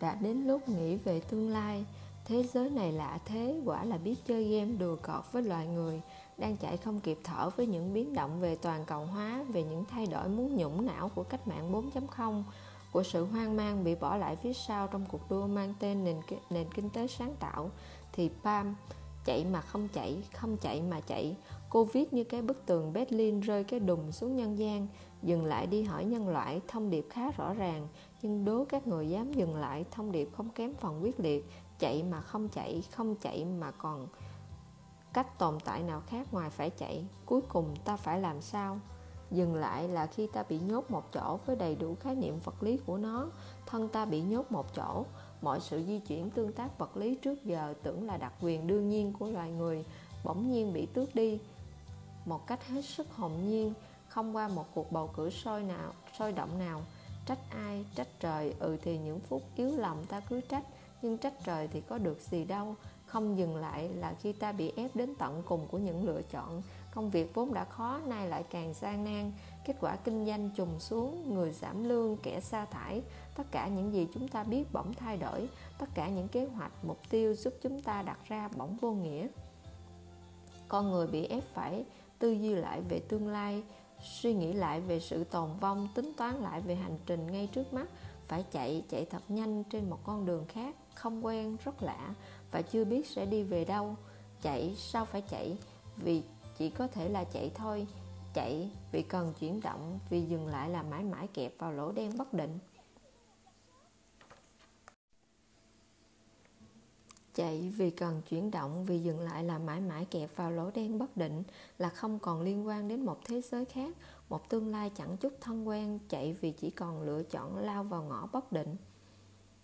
đã đến lúc nghĩ về tương lai. Thế giới này lạ thế quả là biết chơi game đùa cợt với loài người đang chạy không kịp thở với những biến động về toàn cầu hóa về những thay đổi muốn nhũng não của cách mạng 4.0 của sự hoang mang bị bỏ lại phía sau trong cuộc đua mang tên nền, nền kinh tế sáng tạo. Thì Pam chạy mà không chạy, không chạy mà chạy. Cô viết như cái bức tường Berlin rơi cái đùng xuống nhân gian, dừng lại đi hỏi nhân loại, thông điệp khá rõ ràng, nhưng đố các người dám dừng lại, thông điệp không kém phần quyết liệt, chạy mà không chạy, không chạy mà còn cách tồn tại nào khác ngoài phải chạy. Cuối cùng ta phải làm sao? Dừng lại là khi ta bị nhốt một chỗ với đầy đủ khái niệm vật lý của nó, thân ta bị nhốt một chỗ, mọi sự di chuyển tương tác vật lý trước giờ tưởng là đặc quyền đương nhiên của loài người bỗng nhiên bị tước đi một cách hết sức hồn nhiên không qua một cuộc bầu cử sôi nào sôi động nào trách ai, trách trời. Ừ thì những phút yếu lòng ta cứ trách, nhưng trách trời thì có được gì đâu. Không dừng lại là khi ta bị ép đến tận cùng của những lựa chọn. Công việc vốn đã khó, nay lại càng gian nan. Kết quả kinh doanh trùng xuống, người giảm lương, kẻ sa thải. Tất cả những gì chúng ta biết bỗng thay đổi. Tất cả những kế hoạch, mục tiêu giúp chúng ta đặt ra bỗng vô nghĩa. Con người bị ép phải tư duy lại về tương lai suy nghĩ lại về sự tồn vong, tính toán lại về hành trình ngay trước mắt, phải chạy chạy thật nhanh trên một con đường khác, không quen, rất lạ, và chưa biết sẽ đi về đâu. Chạy, sao phải chạy? Vì chỉ có thể là chạy thôi. Chạy vì cần chuyển động, vì dừng lại là mãi mãi kẹp vào lỗ đen bất định. Chạy vì cần chuyển động, vì dừng lại là mãi mãi kẹp vào lỗ đen bất định, là không còn liên quan đến một thế giới khác. Một tương lai chẳng chút thân quen, chạy vì chỉ còn lựa chọn lao vào ngõ bất định.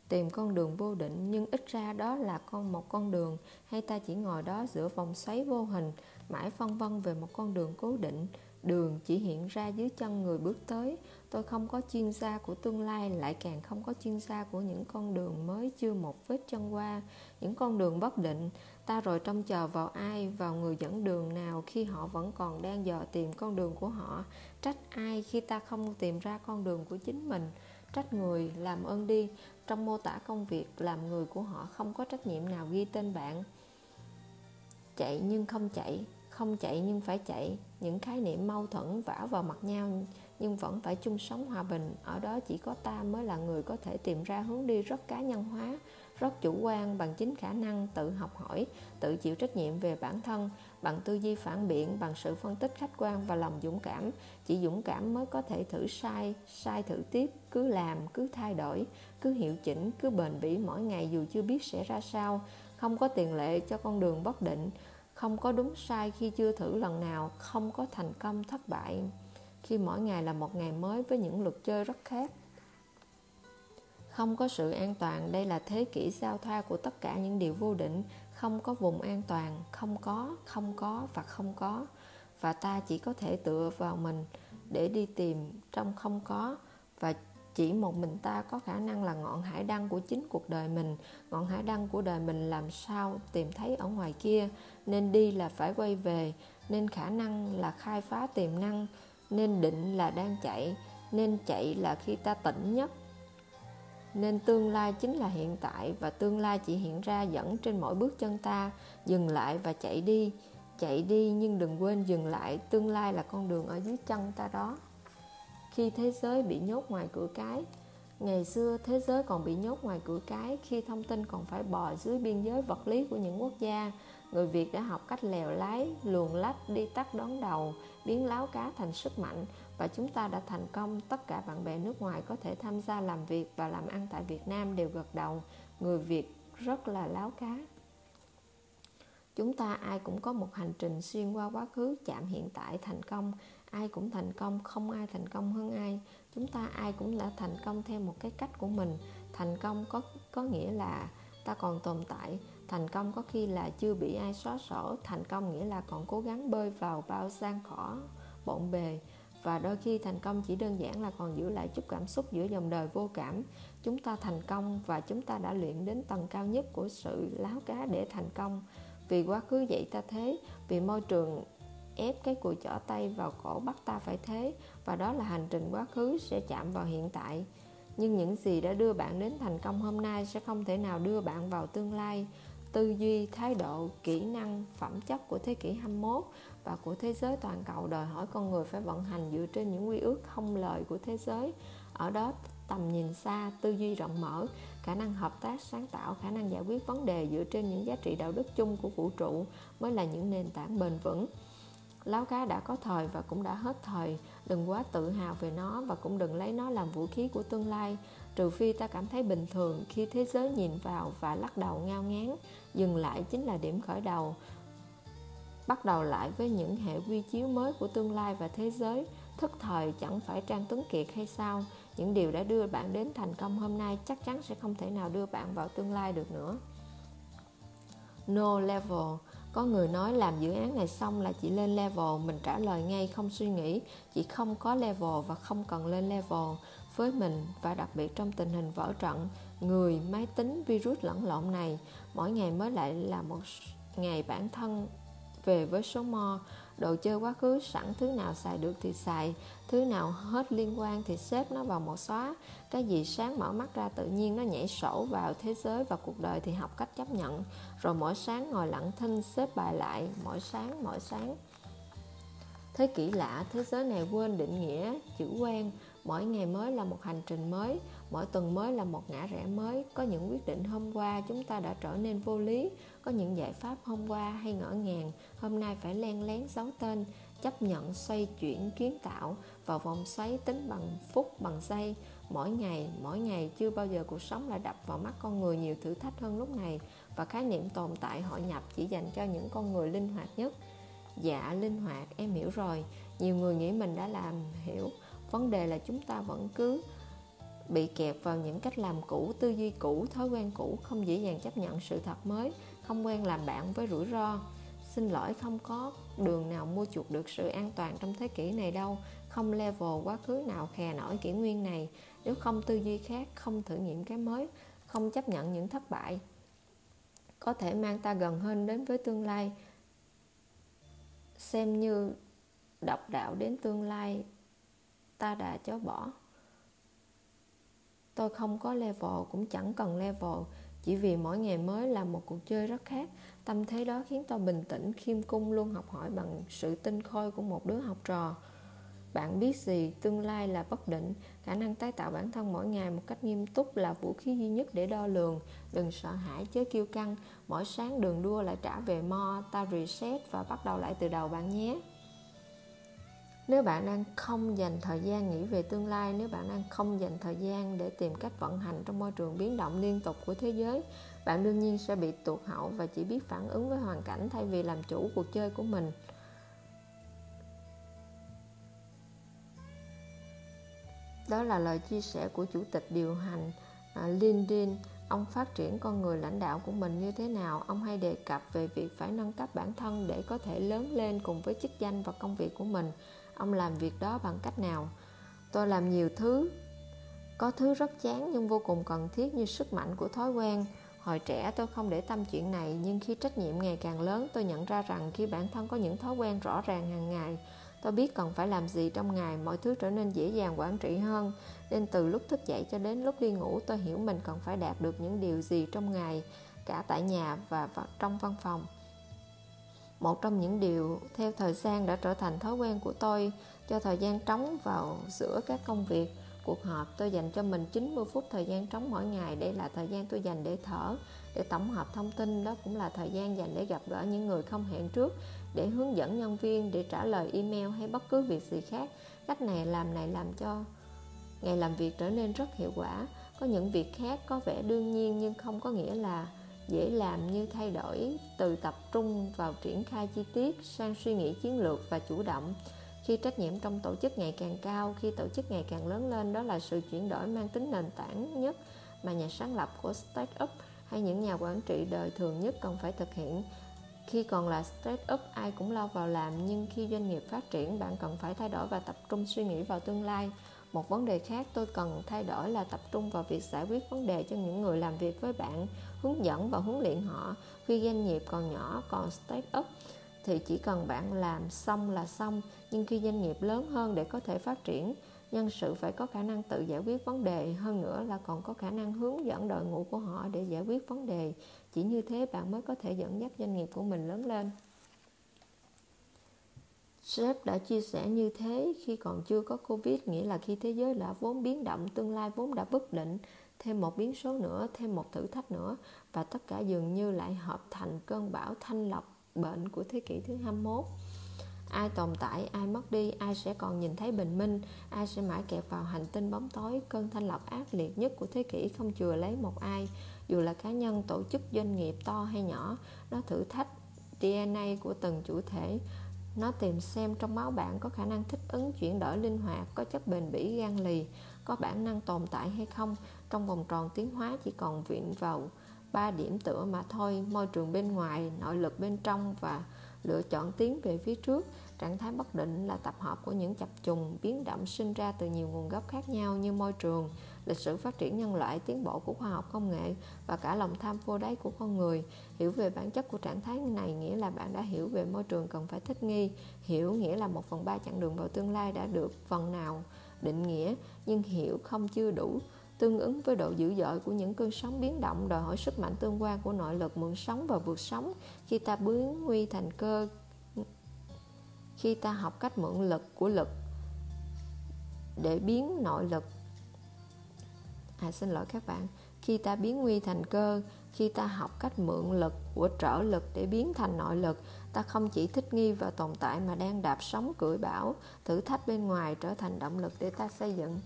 Tìm con đường vô định, nhưng ít ra đó là con một con đường, hay ta chỉ ngồi đó giữa vòng xoáy vô hình, mãi phân vân về một con đường cố định đường chỉ hiện ra dưới chân người bước tới. Tôi không có chuyên gia của tương lai, lại càng không có chuyên gia của những con đường mới chưa một vết chân qua. Những con đường bất định, ta rồi trông chờ vào ai, vào người dẫn đường nào khi họ vẫn còn đang dò tìm con đường của họ? Trách ai khi ta không tìm ra con đường của chính mình? Trách người, làm ơn đi. Trong mô tả công việc, làm người của họ không có trách nhiệm nào ghi tên bạn. Chạy nhưng không chạy không chạy nhưng phải chạy. Những khái niệm mâu thuẫn vả vào mặt nhau, nhưng vẫn phải chung sống hòa bình. Ở đó chỉ có ta mới là người có thể tìm ra hướng đi rất cá nhân hóa, rất chủ quan, bằng chính khả năng tự học hỏi, tự chịu trách nhiệm về bản thân, bằng tư duy phản biện, bằng sự phân tích khách quan và lòng dũng cảm. Chỉ dũng cảm mới có thể thử sai sai thử tiếp, cứ làm, cứ thay đổi, cứ hiệu chỉnh, cứ bền bỉ mỗi ngày dù chưa biết sẽ ra sao. Không có tiền lệ cho con đường bất định không có đúng sai khi chưa thử lần nào, không có thành công thất bại. Khi mỗi ngày là một ngày mới với những luật chơi rất khác. Không có sự an toàn, đây là thế kỷ giao thoa của tất cả những điều vô định. Không có vùng an toàn, không có không có và không có. Và ta chỉ có thể tựa vào mình để đi tìm trong không có. Và chỉ một mình ta có khả năng là ngọn hải đăng của chính cuộc đời mình. Ngọn hải đăng của đời mình làm sao tìm thấy ở ngoài kia? Nên đi là phải quay về, nên khả năng là khai phá tiềm năng, nên định là đang chạy, nên chạy là khi ta tỉnh nhất. Nên tương lai chính là hiện tại và tương lai chỉ hiện ra dẫn trên mỗi bước chân ta, dừng lại và chạy đi. Chạy đi nhưng đừng quên dừng lại, tương lai là con đường ở dưới chân ta đó. Khi thế giới bị nhốt ngoài cửa cái, ngày xưa thế giới còn bị nhốt ngoài cửa cái khi thông tin còn phải bò dưới biên giới vật lý của những quốc gia người việt đã học cách lèo lái, luồn lách, đi tắt đón đầu, biến láo cá thành sức mạnh. Và chúng ta đã thành công, tất cả bạn bè nước ngoài có thể tham gia làm việc và làm ăn tại việt nam đều gật đầu. Người việt rất là láo cá. Chúng ta ai cũng có một hành trình xuyên qua quá khứ, chạm hiện tại thành công. Ai cũng thành công, không ai thành công hơn ai. Chúng ta ai cũng đã thành công theo một cái cách của mình. Thành công có có nghĩa là ta còn tồn tại thành công có khi là chưa bị ai xóa sổ. Thành công nghĩa là còn cố gắng bơi vào bao gian khỏ bộn bề. Và đôi khi thành công chỉ đơn giản là còn giữ lại chút cảm xúc giữa dòng đời vô cảm. Chúng ta thành công và chúng ta đã luyện đến tầng cao nhất của sự láo cá để thành công. Vì quá khứ dạy ta thế, vì môi trường ép cái cùi chỏ tay vào cổ bắt ta phải thế. Và đó là hành trình quá khứ sẽ chạm vào hiện tại. Nhưng những gì đã đưa bạn đến thành công hôm nay sẽ không thể nào đưa bạn vào tương lai tư duy, thái độ, kỹ năng, phẩm chất của thế kỷ 21 và của thế giới toàn cầu đòi hỏi con người phải vận hành dựa trên những quy ước không lời của thế giới. Ở đó tầm nhìn xa, tư duy rộng mở, khả năng hợp tác sáng tạo, khả năng giải quyết vấn đề dựa trên những giá trị đạo đức chung của vũ trụ mới là những nền tảng bền vững. Láo cá đã có thời và cũng đã hết thời, đừng quá tự hào về nó và cũng đừng lấy nó làm vũ khí của tương lai, trừ phi ta cảm thấy bình thường khi thế giới nhìn vào và lắc đầu ngao ngán, dừng lại chính là điểm khởi đầu. Bắt đầu lại với những hệ quy chiếu mới của tương lai và thế giới, thức thời chẳng phải Trang Tuấn Kiệt hay sao, những điều đã đưa bạn đến thành công hôm nay chắc chắn sẽ không thể nào đưa bạn vào tương lai được nữa. No level có người nói làm dự án này xong là chị lên level, mình trả lời ngay, không suy nghĩ. Chị không có level và không cần lên level. Với mình, và đặc biệt trong tình hình vỡ trận, người, máy tính, virus lẫn lộn này, mỗi ngày mới lại là một ngày bản thân về với số mo đồ chơi quá khứ, sẵn thứ nào xài được thì xài, thứ nào hết liên quan thì xếp nó vào một xóa. Cái gì sáng mở mắt ra tự nhiên nó nhảy sổ vào thế giới và cuộc đời thì học cách chấp nhận. Rồi mỗi sáng ngồi lặng thinh xếp bài lại, mỗi sáng mỗi sáng. Thế kỷ lạ, thế giới này quên định nghĩa, chữ quen, mỗi ngày mới là một hành trình mới mỗi tuần mới là một ngã rẽ mới. Có những quyết định hôm qua chúng ta đã trở nên vô lý. Có những giải pháp hôm qua hay ngỡ ngàng. Hôm nay phải len lén giấu tên, chấp nhận xoay chuyển kiến tạo vào vòng xoáy tính bằng phút, bằng giây. Mỗi ngày mỗi ngày chưa bao giờ cuộc sống lại đập vào mắt con người nhiều thử thách hơn lúc này. Và khái niệm tồn tại hội nhập chỉ dành cho những con người linh hoạt nhất. Dạ linh hoạt, em hiểu rồi. Nhiều người nghĩ mình đã làm, hiểu. Vấn đề là chúng ta vẫn cứ bị kẹp vào những cách làm cũ, tư duy cũ, thói quen cũ, không dễ dàng chấp nhận sự thật mới, không quen làm bạn với rủi ro. Xin lỗi, không có đường nào mua chuộc được sự an toàn trong thế kỷ này đâu. Không level quá khứ nào khè nổi kỷ nguyên này. Nếu không tư duy khác, không thử nghiệm cái mới, không chấp nhận những thất bại, có thể mang ta gần hơn đến với tương lai. Xem như độc đạo đến tương lai, ta đã chối bỏ tôi không có level, cũng chẳng cần level. Chỉ vì mỗi ngày mới là một cuộc chơi rất khác. Tâm thế đó khiến tôi bình tĩnh, khiêm cung luôn học hỏi bằng sự tinh khôi của một đứa học trò. Bạn biết gì, tương lai là bất định. Khả năng tái tạo bản thân mỗi ngày một cách nghiêm túc là vũ khí duy nhất để đo lường. Đừng sợ hãi, chớ kiêu căng. Mỗi sáng đường đua lại trả về mo, ta reset và bắt đầu lại từ đầu bạn nhé nếu bạn đang không dành thời gian nghĩ về tương lai, nếu bạn đang không dành thời gian để tìm cách vận hành trong môi trường biến động liên tục của thế giới, bạn đương nhiên sẽ bị tụt hậu và chỉ biết phản ứng với hoàn cảnh thay vì làm chủ cuộc chơi của mình. Đó là lời chia sẻ của chủ tịch điều hành à, LinkedIn ông phát triển con người lãnh đạo của mình như thế nào? Ông hay đề cập về việc phải nâng cấp bản thân để có thể lớn lên cùng với chức danh và công việc của mình ông làm việc đó bằng cách nào? Tôi làm nhiều thứ. Có thứ rất chán nhưng vô cùng cần thiết như sức mạnh của thói quen. Hồi trẻ tôi không để tâm chuyện này, nhưng khi trách nhiệm ngày càng lớn, tôi nhận ra rằng khi bản thân có những thói quen rõ ràng hàng ngày, tôi biết cần phải làm gì trong ngày, mọi thứ trở nên dễ dàng quản trị hơn. Nên từ lúc thức dậy cho đến lúc đi ngủ, tôi hiểu mình cần phải đạt được những điều gì trong ngày, cả tại nhà và trong văn phòng một trong những điều theo thời gian đã trở thành thói quen của tôi cho thời gian trống vào giữa các công việc, cuộc họp, tôi dành cho mình 90 phút thời gian trống mỗi ngày. Đây là thời gian tôi dành để thở, để tổng hợp thông tin. Đó cũng là thời gian dành để gặp gỡ những người không hẹn trước, để hướng dẫn nhân viên, để trả lời email hay bất cứ việc gì khác. Cách này làm này làm cho ngày làm việc trở nên rất hiệu quả. Có những việc khác có vẻ đương nhiên nhưng không có nghĩa là dễ làm như thay đổi, từ tập trung vào triển khai chi tiết sang suy nghĩ chiến lược và chủ động. Khi trách nhiệm trong tổ chức ngày càng cao, khi tổ chức ngày càng lớn lên, đó là sự chuyển đổi mang tính nền tảng nhất mà nhà sáng lập của startup hay những nhà quản trị đời thường nhất cần phải thực hiện. Khi còn là startup, ai cũng lao vào làm, nhưng khi doanh nghiệp phát triển, bạn cần phải thay đổi và tập trung suy nghĩ vào tương lai. Một vấn đề khác tôi cần thay đổi là tập trung vào việc giải quyết vấn đề cho những người làm việc với bạn hướng dẫn và huấn luyện họ. Khi doanh nghiệp còn nhỏ còn start up thì chỉ cần bạn làm xong là xong. Nhưng khi doanh nghiệp lớn hơn để có thể phát triển nhân sự phải có khả năng tự giải quyết vấn đề. Hơn nữa là còn có khả năng hướng dẫn đội ngũ của họ để giải quyết vấn đề. Chỉ như thế bạn mới có thể dẫn dắt doanh nghiệp của mình lớn lên. Sếp đã chia sẻ như thế khi còn chưa có Covid, nghĩa là khi thế giới đã vốn biến động, tương lai vốn đã bất định, thêm một biến số nữa, thêm một thử thách nữa. Và tất cả dường như lại hợp thành cơn bão thanh lọc bệnh của thế kỷ thứ 21 ai tồn tại ai mất đi ai sẽ còn nhìn thấy bình minh ai sẽ mãi kẹt vào hành tinh bóng tối. Cơn thanh lọc ác liệt nhất của thế kỷ không chừa lấy một ai. Dù là cá nhân tổ chức doanh nghiệp to hay nhỏ nó thử thách dna của từng chủ thể. Nó tìm xem trong máu bạn có khả năng thích ứng chuyển đổi linh hoạt có chất bền bỉ gan lì có bản năng tồn tại hay không trong vòng tròn tiến hóa chỉ còn viện vào ba điểm tựa mà thôi. Môi trường bên ngoài, nội lực bên trong và lựa chọn tiến về phía trước. Trạng thái bất định là tập hợp của những chập trùng biến động sinh ra từ nhiều nguồn gốc khác nhau như môi trường, lịch sử phát triển nhân loại, tiến bộ của khoa học công nghệ và cả lòng tham vô đáy của con người. Hiểu về bản chất của trạng thái này nghĩa là bạn đã hiểu về môi trường cần phải thích nghi. Hiểu nghĩa là một phần ba chặng đường vào tương lai đã được phần nào định nghĩa, nhưng hiểu không chưa đủ tương ứng với độ dữ dội của những cơn sóng biến động, đòi hỏi sức mạnh tương quan của nội lực mượn sóng và vượt sóng. Khi ta biến nguy thành cơ, khi ta học cách mượn lực của lực để biến nội lực. À xin lỗi các bạn. Khi ta biến nguy thành cơ, khi ta học cách mượn lực của trở lực để biến thành nội lực, ta không chỉ thích nghi và tồn tại mà đang đạp sóng, cưỡi bão, thử thách bên ngoài trở thành động lực để ta xây dựng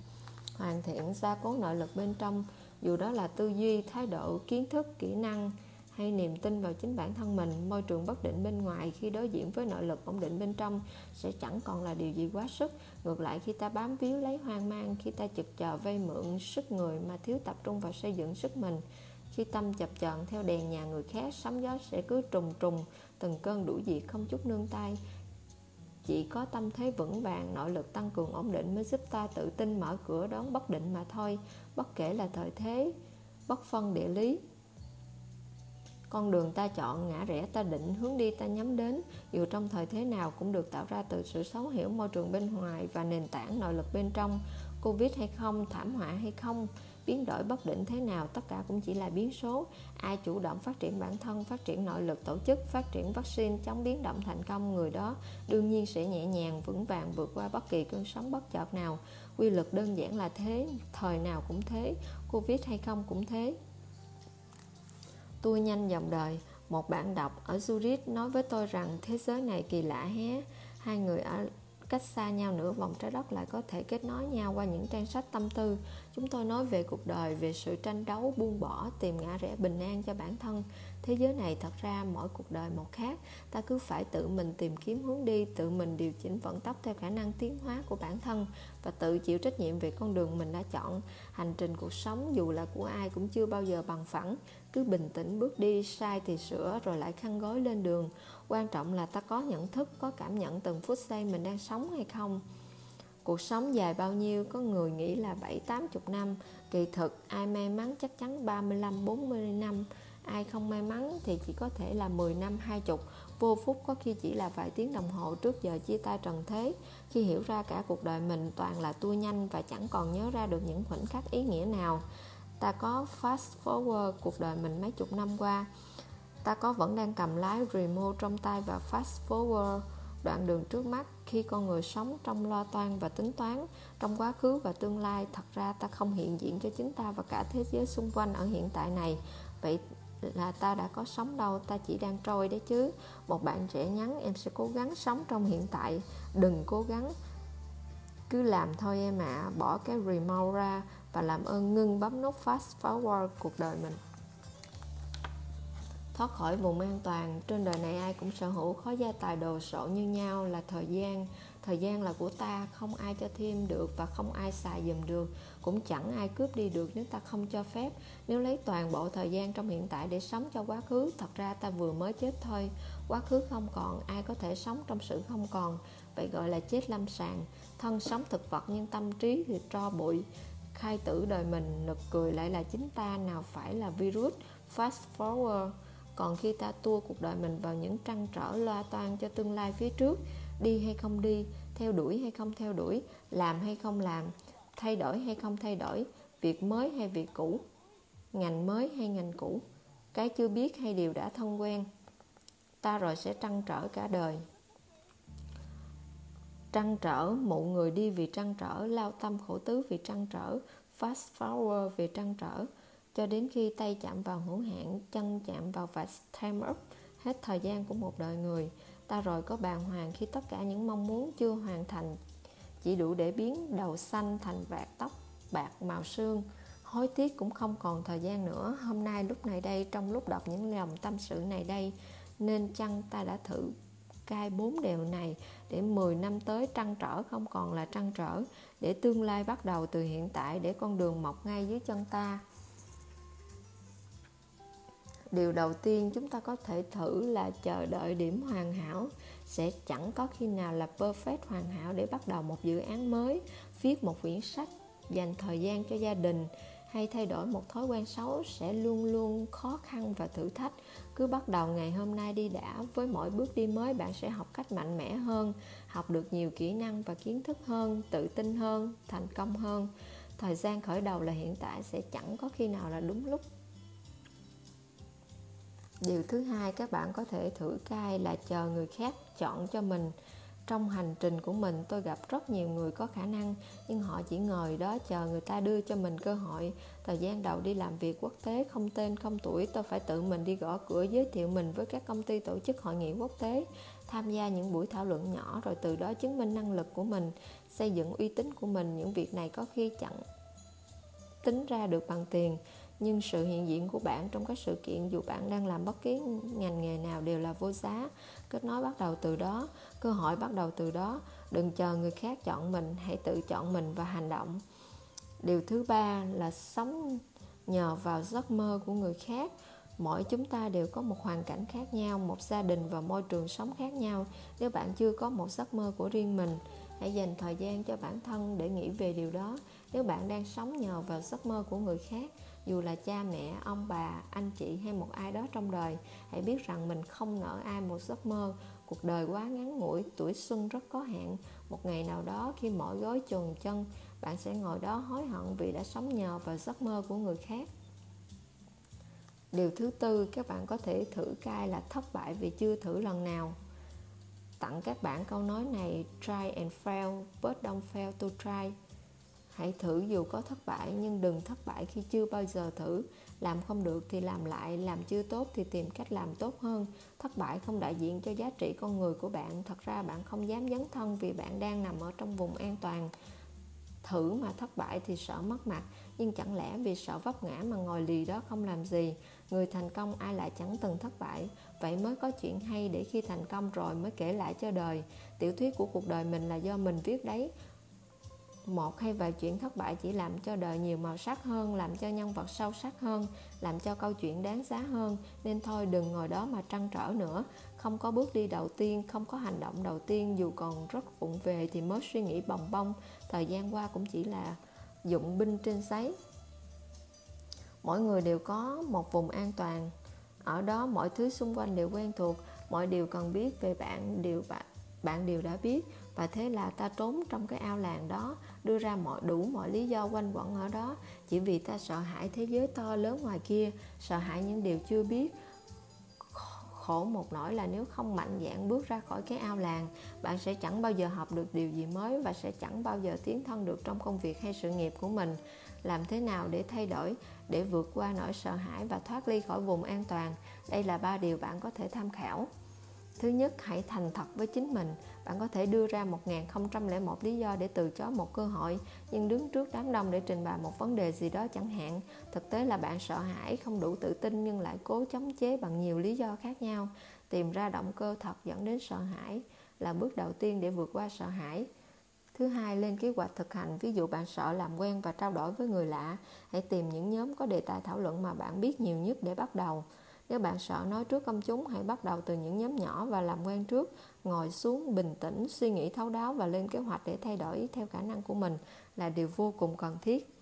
hoàn thiện gia cố nội lực bên trong. Dù đó là tư duy, thái độ, kiến thức, kỹ năng hay niềm tin vào chính bản thân mình, môi trường bất định bên ngoài khi đối diện với nội lực ổn định bên trong sẽ chẳng còn là điều gì quá sức. Ngược lại, khi ta bám víu lấy hoang mang, khi ta chực chờ vay mượn sức người mà thiếu tập trung vào xây dựng sức mình, khi tâm chập chờn theo đèn nhà người khác, sóng gió sẽ cứ trùng trùng, từng cơn đuổi diệt không chút nương tay chỉ có tâm thế vững vàng, nội lực tăng cường ổn định mới giúp ta tự tin mở cửa đón bất định mà thôi, bất kể là thời thế, bất phân địa lý. Con đường ta chọn, ngã rẽ ta định, hướng đi ta nhắm đến, dù trong thời thế nào cũng được tạo ra từ sự xấu hiểu môi trường bên ngoài và nền tảng nội lực bên trong covid hay không, thảm họa hay không, biến đổi bất định thế nào, tất cả cũng chỉ là biến số. Ai chủ động phát triển bản thân, phát triển nội lực, tổ chức, phát triển vaccine chống biến động thành công, người đó đương nhiên sẽ nhẹ nhàng, vững vàng vượt qua bất kỳ cơn sóng bất chợt nào. Quy luật đơn giản là thế, thời nào cũng thế, covid hay không cũng thế. Tôi nhanh dòng đời. Một bạn đọc ở Zurich nói với tôi rằng thế giới này kỳ lạ hé. Hai người ở cách xa nhau nửa vòng trái đất lại có thể kết nối nhau qua những trang sách tâm tư. Chúng tôi nói về cuộc đời, về sự tranh đấu, buông bỏ, tìm ngã rẽ bình an cho bản thân thế giới này thật ra mỗi cuộc đời một khác. Ta cứ phải tự mình tìm kiếm hướng đi, tự mình điều chỉnh vận tốc theo khả năng tiến hóa của bản thân và tự chịu trách nhiệm về con đường mình đã chọn. Hành trình cuộc sống dù là của ai cũng chưa bao giờ bằng phẳng. Cứ bình tĩnh bước đi, sai thì sửa rồi lại khăn gói lên đường. Quan trọng là ta có nhận thức, có cảm nhận từng phút giây mình đang sống hay không. Cuộc sống dài bao nhiêu, có người nghĩ là bảy tám chục năm. Kỳ thực, ai may mắn chắc chắn 35 40 năm ai không may mắn thì chỉ có thể là 10 năm, hai chục. Vô phúc có khi chỉ là vài tiếng đồng hồ trước giờ chia tay trần thế. Khi hiểu ra cả cuộc đời mình toàn là tua nhanh và chẳng còn nhớ ra được những khoảnh khắc ý nghĩa nào. Ta có fast forward cuộc đời mình mấy chục năm qua. Ta có vẫn đang cầm lái remote trong tay và fast forward đoạn đường trước mắt. Khi con người sống trong lo toan và tính toán, trong quá khứ và tương lai, thật ra ta không hiện diện cho chính ta và cả thế giới xung quanh ở hiện tại này. Vậy là ta đã có sống đâu ta chỉ đang trôi đấy chứ. Một bạn trẻ nhắn em sẽ cố gắng sống trong hiện tại đừng cố gắng cứ làm thôi em ạ. À, bỏ cái remote ra và làm ơn ngưng bấm nút fast forward cuộc đời mình. Thoát khỏi vùng an toàn trên đời này ai cũng sở hữu khó gia tài đồ sộ như nhau là thời gian thời gian là của ta, không ai cho thêm được và không ai xài dùm được. Cũng chẳng ai cướp đi được nếu ta không cho phép. Nếu lấy toàn bộ thời gian trong hiện tại để sống cho quá khứ, thật ra ta vừa mới chết thôi. Quá khứ không còn, ai có thể sống trong sự không còn? Vậy gọi là chết lâm sàng. Thân sống thực vật nhưng tâm trí thì tro bụi. Khai tử đời mình, nực cười lại là chính ta, nào phải là virus. Fast forward. Còn khi ta tua cuộc đời mình vào những trăn trở loa toan cho tương lai phía trước đi hay không đi, theo đuổi hay không theo đuổi, làm hay không làm, thay đổi hay không thay đổi, việc mới hay việc cũ, ngành mới hay ngành cũ. Cái chưa biết hay điều đã thân quen, ta rồi sẽ trăn trở cả đời. Trăn trở, mụ người đi vì trăn trở, lao tâm khổ tứ vì trăn trở, fast forward vì trăn trở. Cho đến khi tay chạm vào hữu hạn, chân chạm vào vạch time up, hết thời gian của một đời người ta rồi có bàng hoàng khi tất cả những mong muốn chưa hoàn thành. Chỉ đủ để biến đầu xanh thành bạc tóc, bạc màu xương hối tiếc cũng không còn thời gian nữa. Hôm nay lúc này đây, trong lúc đọc những lòng tâm sự này đây, nên chăng ta đã thử cai bốn điều này để 10 năm tới trăn trở không còn là trăn trở, để tương lai bắt đầu từ hiện tại, để con đường mọc ngay dưới chân ta? Điều đầu tiên chúng ta có thể thử là chờ đợi điểm hoàn hảo. Sẽ chẳng có khi nào là perfect hoàn hảo để bắt đầu một dự án mới, viết một quyển sách, dành thời gian cho gia đình, hay thay đổi một thói quen xấu sẽ luôn luôn khó khăn và thử thách. Cứ bắt đầu ngày hôm nay đi đã, với mỗi bước đi mới bạn sẽ học cách mạnh mẽ hơn, học được nhiều kỹ năng và kiến thức hơn, tự tin hơn, thành công hơn. Thời gian khởi đầu là hiện tại, sẽ chẳng có khi nào là đúng lúc điều thứ hai, các bạn có thể thử cai là chờ người khác chọn cho mình. Trong hành trình của mình, tôi gặp rất nhiều người có khả năng, nhưng họ chỉ ngồi đó chờ người ta đưa cho mình cơ hội. Thời gian đầu đi làm việc quốc tế, không tên, không tuổi, tôi phải tự mình đi gõ cửa giới thiệu mình với các công ty tổ chức hội nghị quốc tế, tham gia những buổi thảo luận nhỏ, rồi từ đó chứng minh năng lực của mình, xây dựng uy tín của mình. Những việc này có khi chẳng tính ra được bằng tiền nhưng sự hiện diện của bạn trong các sự kiện, dù bạn đang làm bất kỳ ngành nghề nào đều là vô giá. Kết nối bắt đầu từ đó, cơ hội bắt đầu từ đó. Đừng chờ người khác chọn mình, hãy tự chọn mình và hành động. Điều thứ ba là sống nhờ vào giấc mơ của người khác. Mỗi chúng ta đều có một hoàn cảnh khác nhau, một gia đình và môi trường sống khác nhau. Nếu bạn chưa có một giấc mơ của riêng mình, hãy dành thời gian cho bản thân để nghĩ về điều đó. Nếu bạn đang sống nhờ vào giấc mơ của người khác dù là cha mẹ, ông bà, anh chị hay một ai đó trong đời, hãy biết rằng mình không nợ ai một giấc mơ. Cuộc đời quá ngắn ngủi, tuổi xuân rất có hạn. Một ngày nào đó khi mỏi gối chồn chân, bạn sẽ ngồi đó hối hận vì đã sống nhờ vào giấc mơ của người khác. Điều thứ tư, các bạn có thể thử cai là thất bại vì chưa thử lần nào. Tặng các bạn câu nói này, try and fail, but don't fail to try hãy thử dù có thất bại, nhưng đừng thất bại khi chưa bao giờ thử. Làm không được thì làm lại, làm chưa tốt thì tìm cách làm tốt hơn. Thất bại không đại diện cho giá trị con người của bạn. Thật ra bạn không dám dấn thân vì bạn đang nằm ở trong vùng an toàn. Thử mà thất bại thì sợ mất mặt, nhưng chẳng lẽ vì sợ vấp ngã mà ngồi lì đó không làm gì? Người thành công ai lại chẳng từng thất bại? Vậy mới có chuyện hay để khi thành công rồi mới kể lại cho đời. Tiểu thuyết của cuộc đời mình là do mình viết đấy một, hay vài chuyện thất bại chỉ làm cho đời nhiều màu sắc hơn, làm cho nhân vật sâu sắc hơn, làm cho câu chuyện đáng giá hơn. Nên thôi đừng ngồi đó mà trăn trở nữa. Không có bước đi đầu tiên, không có hành động đầu tiên, dù còn rất vụng về thì mới suy nghĩ bồng bông thời gian qua cũng chỉ là dụng binh trên giấy. Mỗi người đều có một vùng an toàn. Ở đó mọi thứ xung quanh đều quen thuộc. Mọi điều cần biết về bạn đều bạn bạn đều đã biết. Và thế là ta trốn trong cái ao làng đó đưa ra mọi, đủ mọi lý do quanh quẩn ở đó. Chỉ vì ta sợ hãi thế giới to lớn ngoài kia, sợ hãi những điều chưa biết. Khổ một nỗi là nếu không mạnh dạn bước ra khỏi cái ao làng, bạn sẽ chẳng bao giờ học được điều gì mới và sẽ chẳng bao giờ tiến thân được trong công việc hay sự nghiệp của mình. Làm thế nào để thay đổi, để vượt qua nỗi sợ hãi và thoát ly khỏi vùng an toàn? Đây là ba điều bạn có thể tham khảo. Thứ nhất, hãy thành thật với chính mình. Bạn có thể đưa ra 1001 lý do để từ chối một cơ hội, nhưng đứng trước đám đông để trình bày một vấn đề gì đó chẳng hạn. Thực tế là bạn sợ hãi, không đủ tự tin nhưng lại cố chống chế bằng nhiều lý do khác nhau. Tìm ra động cơ thật dẫn đến sợ hãi là bước đầu tiên để vượt qua sợ hãi. Thứ hai, lên kế hoạch thực hành. Ví dụ bạn sợ làm quen và trao đổi với người lạ, hãy tìm những nhóm có đề tài thảo luận mà bạn biết nhiều nhất để bắt đầu. Nếu bạn sợ nói trước công chúng, hãy bắt đầu từ những nhóm nhỏ và làm quen trước. Ngồi xuống, bình tĩnh, suy nghĩ thấu đáo và lên kế hoạch để thay đổi theo khả năng của mình là điều vô cùng cần thiết.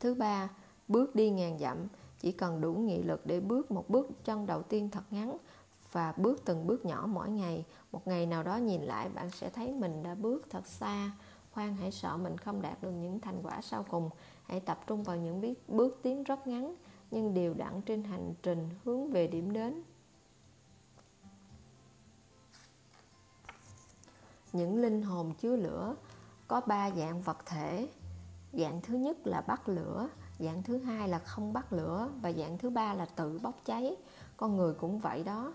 Thứ ba, bước đi ngàn dặm. Chỉ cần đủ nghị lực để bước một bước chân đầu tiên thật ngắn. và bước từng bước nhỏ mỗi ngày một ngày nào đó nhìn lại bạn sẽ thấy mình đã bước thật xa khoan hãy sợ mình không đạt được những thành quả sau cùng hãy tập trung vào những bước tiến rất ngắn nhưng đều đặn trên hành trình hướng về điểm đến. Những linh hồn chứa lửa có ba dạng vật thể. Dạng thứ nhất là bắt lửa, dạng thứ hai là không bắt lửa và dạng thứ ba là tự bốc cháy. Con người cũng vậy đó.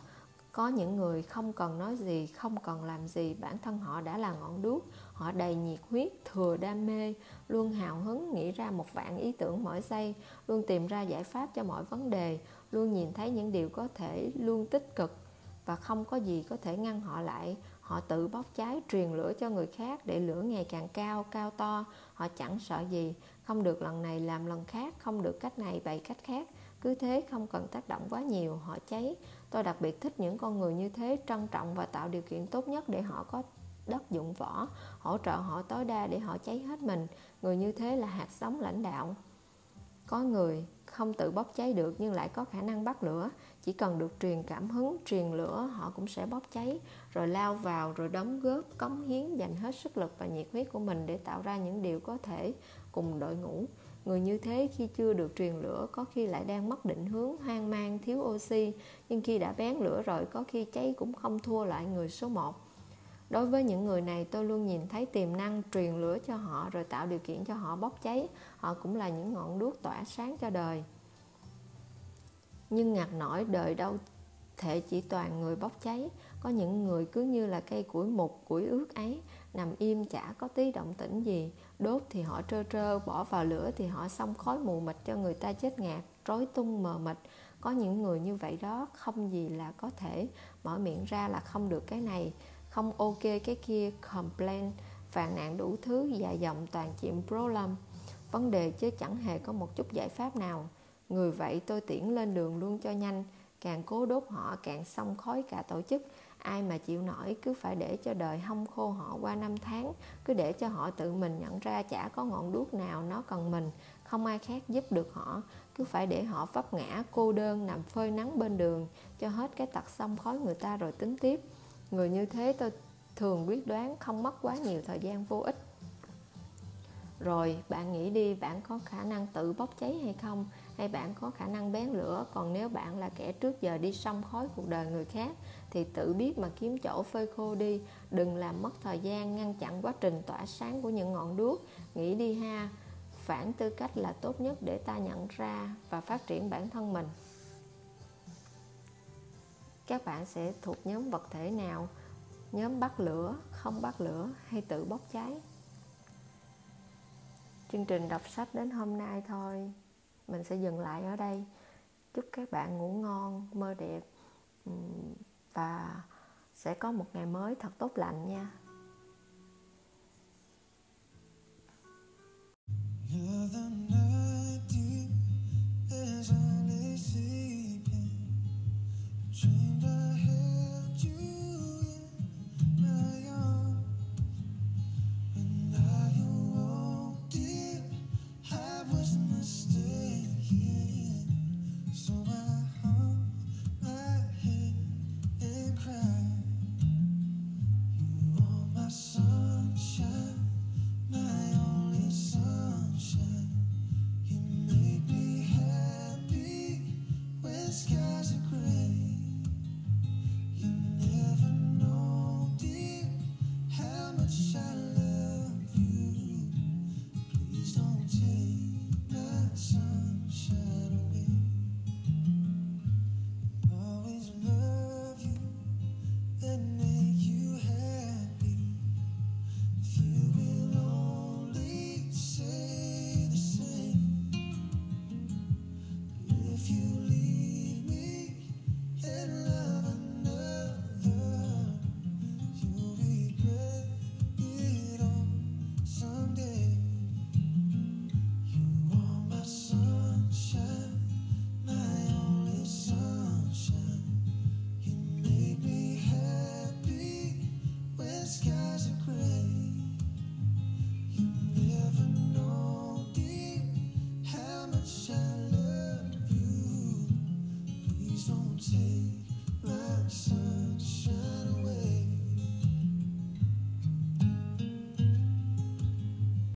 Có những người không cần nói gì, không cần làm gì, bản thân họ đã là ngọn đuốc họ đầy nhiệt huyết, thừa đam mê, luôn hào hứng nghĩ ra một vạn ý tưởng mỗi giây, luôn tìm ra giải pháp cho mọi vấn đề, luôn nhìn thấy những điều có thể luôn tích cực. Và không có gì có thể ngăn họ lại. Họ tự bốc cháy, truyền lửa cho người khác để lửa ngày càng cao cao to. Họ chẳng sợ gì. Không được lần này làm lần khác, không được cách này bày cách khác. Cứ thế không cần tác động quá nhiều, họ cháy. Tôi đặc biệt thích những con người như thế, trân trọng và tạo điều kiện tốt nhất để họ có đất dụng võ hỗ trợ họ tối đa để họ cháy hết mình. Người như thế là hạt sống lãnh đạo. Có người không tự bốc cháy được nhưng lại có khả năng bắt lửa. Chỉ cần được truyền cảm hứng, truyền lửa, họ cũng sẽ bốc cháy, rồi lao vào, rồi đóng góp, cống hiến, dành hết sức lực và nhiệt huyết của mình để tạo ra những điều có thể cùng đội ngũ. Người như thế khi chưa được truyền lửa có khi lại đang mất định hướng, hoang mang, thiếu oxy. Nhưng khi đã bén lửa rồi, có khi cháy cũng không thua lại người số 1 đối với những người này, tôi luôn nhìn thấy tiềm năng truyền lửa cho họ, rồi tạo điều kiện cho họ bốc cháy. Họ cũng là những ngọn đuốc tỏa sáng cho đời. Nhưng ngặt nổi, đời đâu thể chỉ toàn người bốc cháy. Có những người cứ như là cây củi mục, củi ướt ấy. Nằm im chả có tí động tĩnh gì. Đốt thì họ trơ trơ, bỏ vào lửa thì họ xong khói mù mịt cho người ta chết ngạt, rối tung mờ mịt. Có những người như vậy đó, không gì là có thể. Mở miệng ra là không được cái này không ok cái kia, complain, phàn nàn đủ thứ, dài dòng toàn chuyện problem. Vấn đề chứ chẳng hề có một chút giải pháp nào. Người vậy tôi tiễn lên đường luôn cho nhanh. Càng cố đốt họ, càng xong khói cả tổ chức. Ai mà chịu nổi, cứ phải để cho đời hông khô họ qua năm tháng. Cứ để cho họ tự mình nhận ra chả có ngọn đuốc nào nó cần mình. Không ai khác giúp được họ. Cứ phải để họ vấp ngã, cô đơn nằm phơi nắng bên đường. Cho hết cái tật xong khói người ta rồi tính tiếp người như thế tôi thường quyết đoán không mất quá nhiều thời gian vô ích. Rồi, bạn nghĩ đi, bạn có khả năng tự bốc cháy hay không? Hay bạn có khả năng bén lửa? Còn nếu bạn là kẻ trước giờ đi xong khói cuộc đời người khác, thì tự biết mà kiếm chỗ phơi khô đi. Đừng làm mất thời gian, ngăn chặn quá trình tỏa sáng của những ngọn đuốc. Nghĩ đi ha. Phản tư cách là tốt nhất để ta nhận ra và phát triển bản thân mình các bạn sẽ thuộc nhóm vật thể nào? Nhóm bắt lửa, không bắt lửa hay tự bốc cháy? Chương trình đọc sách đến hôm nay thôi. Mình sẽ dừng lại ở đây. Chúc các bạn ngủ ngon, mơ đẹp và sẽ có một ngày mới thật tốt lành nha. You're the stranger